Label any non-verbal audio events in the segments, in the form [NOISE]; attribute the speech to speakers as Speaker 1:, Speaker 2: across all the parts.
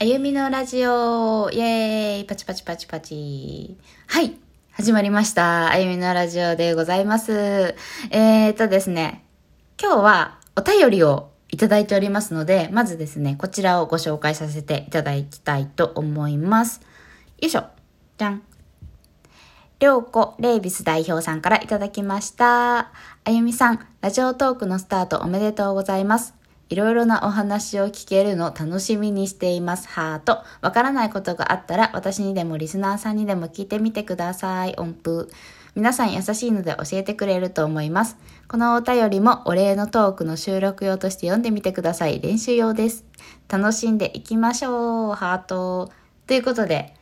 Speaker 1: あゆみのラジオイェーイパチパチパチパチはい始まりました。あゆみのラジオでございます。えーっとですね、今日はお便りをいただいておりますので、まずですね、こちらをご紹介させていただきたいと思います。よいしょ。じゃん。りょうこレイビス代表さんからいただきました。ああゆみさん、ラジオトークのスタートおめでとうございます。いろいろなお話を聞けるの楽しみにしています。ハート。わからないことがあったら私にでもリスナーさんにでも聞いてみてください。音符。皆さん優しいので教えてくれると思います。このお便りもお礼のトークの収録用として読んでみてください。練習用です。楽しんでいきましょう。ハート。ということで、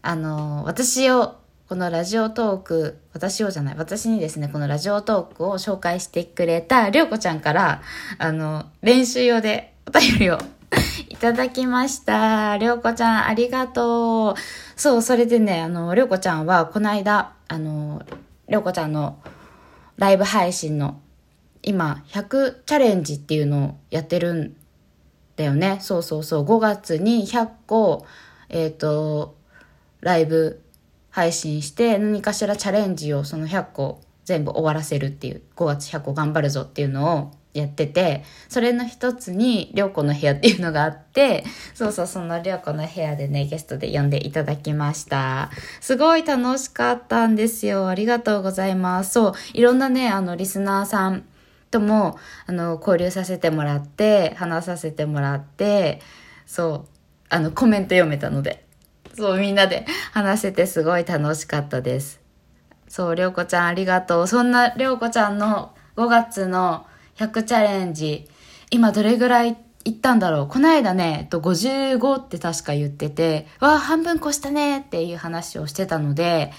Speaker 1: あの、私を、このラジオトーク、私をじゃない、私にですね、このラジオトークを紹介してくれたりょうこちゃんから、あの、練習用でお便りを [LAUGHS] いただきました。りょうこちゃん、ありがとう。そう、それでね、あの、りょうこちゃんは、この間、あの、りょうこちゃんのライブ配信の、今、100チャレンジっていうのをやってるんだよね。そうそうそう。5月に100個、えっ、と、ライブ配信して何かしらチャレンジをその100個全部終わらせるっていう5月100個頑張るぞっていうのをやっててそれの一つにりょうこの部屋っていうのがあってそうそうそのりょうこの部屋でねゲストで呼んでいただきました。すごい楽しかったんですよ。ありがとうございます。そういろんなねあのリスナーさんともあの交流させてもらって話させてもらってそうあのコメント読めたので。そう、みんなで話せてすごい楽しかったです。そう、りょうこちゃんありがとう。そんなりょうこちゃんの5月の100チャレンジ、今どれぐらい行ったんだろう？この間ね、えっと、55って確か言ってて、わあ、半分越したねっていう話をしてたので、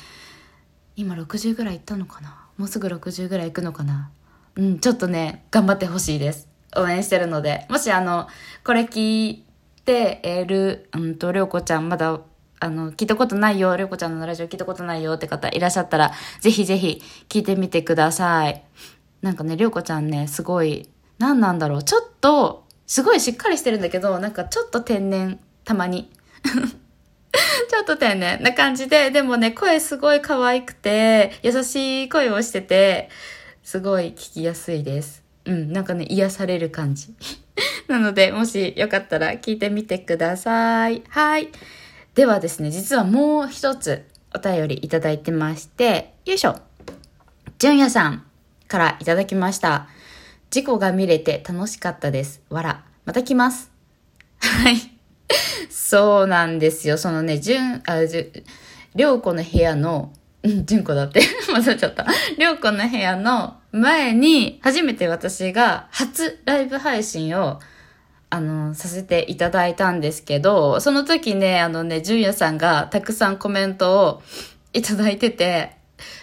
Speaker 1: 今60ぐらい行ったのかな？もうすぐ60ぐらい行くのかな？うん、ちょっとね、頑張ってほしいです。応援してるので。もしあの、これ聞いてる、うんと、りょうこちゃんまだあの、聞いたことないよ、りょうこちゃんのラジオ聞いたことないよって方いらっしゃったら、ぜひぜひ聞いてみてください。なんかね、りょうこちゃんね、すごい、何なんだろう、ちょっと、すごいしっかりしてるんだけど、なんかちょっと天然、たまに。[LAUGHS] ちょっと天然な感じで、でもね、声すごい可愛くて、優しい声をしてて、すごい聞きやすいです。うん、なんかね、癒される感じ。[LAUGHS] なので、もしよかったら聞いてみてください。はい。ではですね、実はもう一つお便りいただいてまして、よいしょ。純也さんからいただきました。事故が見れて楽しかったです。わら。また来ます。はい。そうなんですよ。そのね、純、あ、じゅ、りょうこの部屋の、うん、純子だって。[LAUGHS] 混ざっちゃった。りょうこの部屋の前に、初めて私が初ライブ配信をあの、させていただいたんですけど、その時ね、あのね、純也さんがたくさんコメントをいただいてて、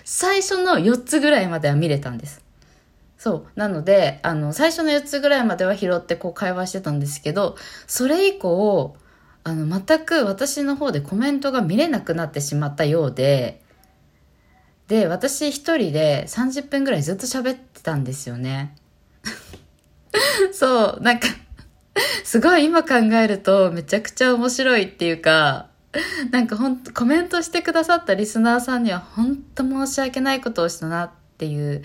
Speaker 1: 最初の4つぐらいまでは見れたんです。そう。なので、あの、最初の4つぐらいまでは拾ってこう会話してたんですけど、それ以降、あの、全く私の方でコメントが見れなくなってしまったようで、で、私一人で30分ぐらいずっと喋ってたんですよね。[LAUGHS] そう、なんか、すごい今考えるとめちゃくちゃ面白いっていうか、なんかほんとコメントしてくださったリスナーさんには本当申し訳ないことをしたなっていう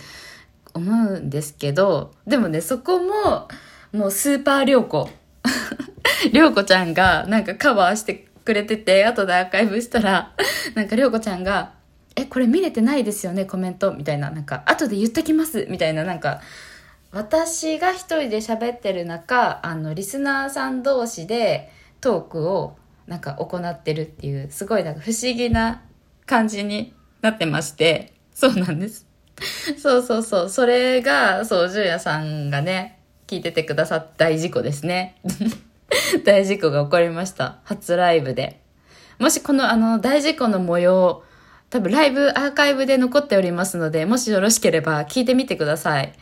Speaker 1: 思うんですけど、でもね、そこももうスーパー良子。[LAUGHS] 良子ちゃんがなんかカバーしてくれてて、後でアーカイブしたら、なんか良子ちゃんが、え、これ見れてないですよね、コメントみたいな、なんか、後で言っときますみたいな、なんか、私が一人で喋ってる中あのリスナーさん同士でトークをなんか行ってるっていうすごいなんか不思議な感じになってましてそうなんです。そうそうそう。それがそう純也さんがね聞いててくださった大事故ですね。[LAUGHS] 大事故が起こりました。初ライブで。もしこのあの大事故の模様多分ライブアーカイブで残っておりますのでもしよろしければ聞いてみてください。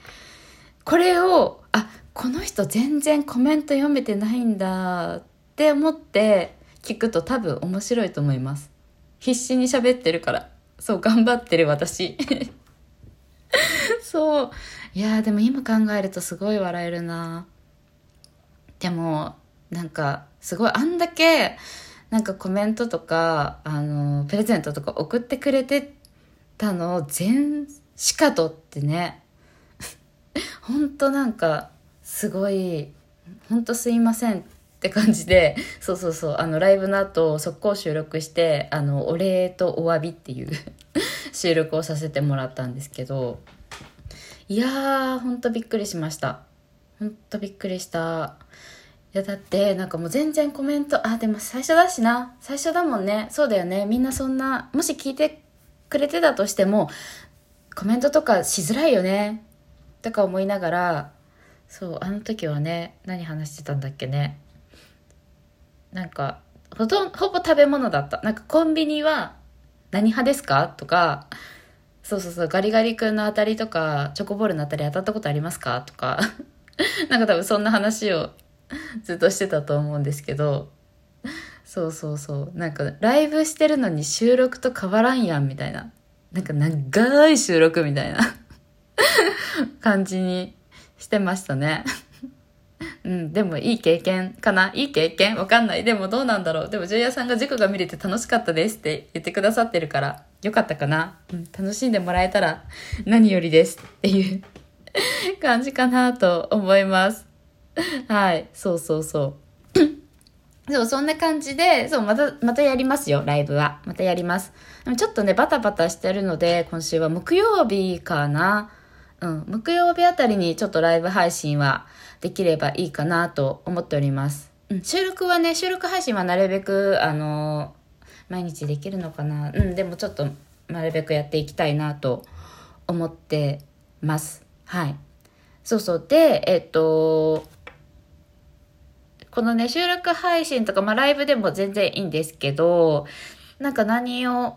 Speaker 1: これを、あ、この人全然コメント読めてないんだって思って聞くと多分面白いと思います。必死に喋ってるから。そう、頑張ってる私。[LAUGHS] そう。いやーでも今考えるとすごい笑えるな。でも、なんか、すごい、あんだけ、なんかコメントとか、あの、プレゼントとか送ってくれてたのを全しかとってね。ほんとなんか、すごい、ほんとすいませんって感じで、[LAUGHS] そうそうそう、あの、ライブの後、速攻収録して、あの、お礼とお詫びっていう [LAUGHS] 収録をさせてもらったんですけど、いやー、ほんとびっくりしました。ほんとびっくりした。いやだってなんかもう全然コメントあでも最初だしな最初だもんねそうだよねみんなそんなもし聞いてくれてたとしてもコメントとかしづらいよねとか思いながらそうあの時はね何話してたんだっけね。なんかほとんほぼ食べ物だった。なんかコンビニは何派ですか？とかそうそうそうガリガリ君の当たりとかチョコボールの当たり当たったことありますか？とか。[LAUGHS] なんか多分そんな話をずっとしてたと思うんですけど、そうそうそう。なんか、ライブしてるのに収録と変わらんやん、みたいな。なんか、長い収録みたいな。[LAUGHS] [LAUGHS] 感じにしてましたね。[LAUGHS] うん、でもいい経験かないい経験？わかんない。でもどうなんだろう。でも、ジュリアさんが塾が見れて楽しかったですって言ってくださってるから、よかったかな。うん、楽しんでもらえたら [LAUGHS] 何よりですっていう感じかなと思います。はい、そうそうそう。[COUGHS] そう、そんな感じで、そう、また、またやりますよ、ライブは。またやります。でもちょっとね、バタバタしてるので、今週は木曜日かな。うん、木曜日あたりにちょっとライブ配信はできればいいかなと思っております。うん、収録はね、収録配信はなるべく、あのー、毎日できるのかな。うん、でもちょっと、なるべくやっていきたいなと思ってます。はい。そうそう。で、えっと、このね、収録配信とか、まあライブでも全然いいんですけど、なんか何を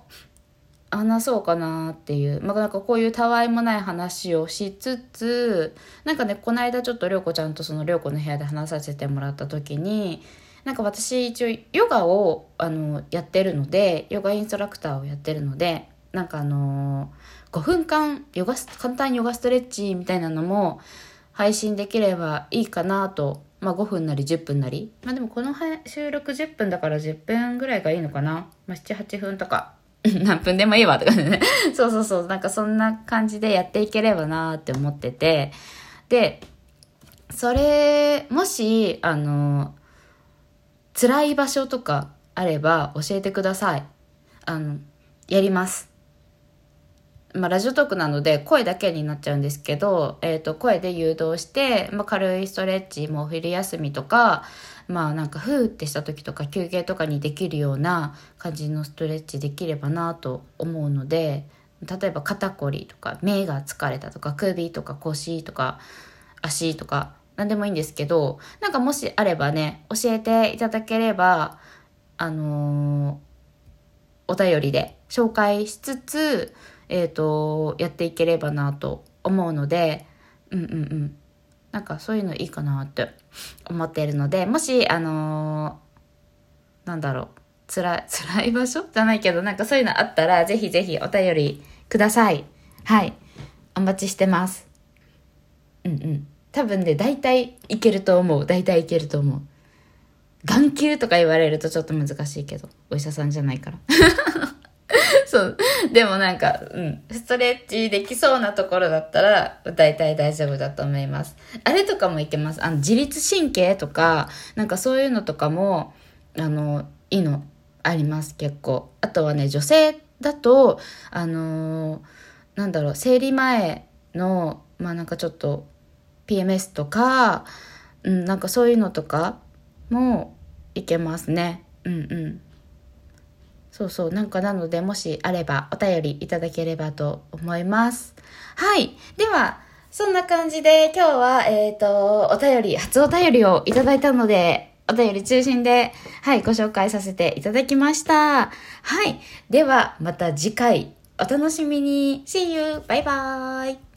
Speaker 1: 話そうかなっていう、まあなんかこういうたわいもない話をしつつ、なんかね、この間ちょっとりょうこちゃんとそのりょうこの部屋で話させてもらった時に、なんか私一応ヨガをあのやってるので、ヨガインストラクターをやってるので、なんかあのー、5分間ヨガ簡単ヨガストレッチみたいなのも配信できればいいかなとまあ5分なり10分なり。まあでもこの収録10分だから10分ぐらいがいいのかな。まあ7、8分とか。[LAUGHS] 何分でもいいわとかね。[LAUGHS] そうそうそう。なんかそんな感じでやっていければなって思ってて。で、それ、もし、あの、辛い場所とかあれば教えてください。あの、やります。まあ、ラジオトークなので声だけになっちゃうんですけど、え、ー、と、声で誘導して、まあ、軽いストレッチ、もお昼休みとか、まあなんかふーってした時とか休憩とかにできるような感じのストレッチできればなと思うので、例えば肩こりとか目が疲れたとか首とか腰とか足とか何でもいいんですけど、なんかもしあればね、教えていただければ、あのー、お便りで紹介しつつ、えっ、ー、と、やっていければなと思うので、うんうんうん。なんかそういうのいいかなって思っているので、もし、あのー、なんだろう、辛い、辛い場所じゃないけど、なんかそういうのあったら、ぜひぜひお便りください。はい。お待ちしてます。うんうん。多分ね、大体いけると思う。大体いけると思う。眼球とか言われるとちょっと難しいけど、お医者さんじゃないから。[LAUGHS] そう。でもなんか、うん。ストレッチできそうなところだったら、大体大丈夫だと思います。あれとかもいけます。あの、自律神経とか、なんかそういうのとかも、あの、いいのあります、結構。あとはね、女性だと、あのー、なんだろう、生理前の、まあなんかちょっと、PMS とか、うん、なんかそういうのとかもいけますね。うんうん。そうそう、なんかなので、もしあればお便りいただければと思います。はい。では、そんな感じで今日は、えっ、ー、と、お便り、初お便りをいただいたので、お便り中心で、はい、ご紹介させていただきました。はい。では、また次回、お楽しみに。See you! バイバーイ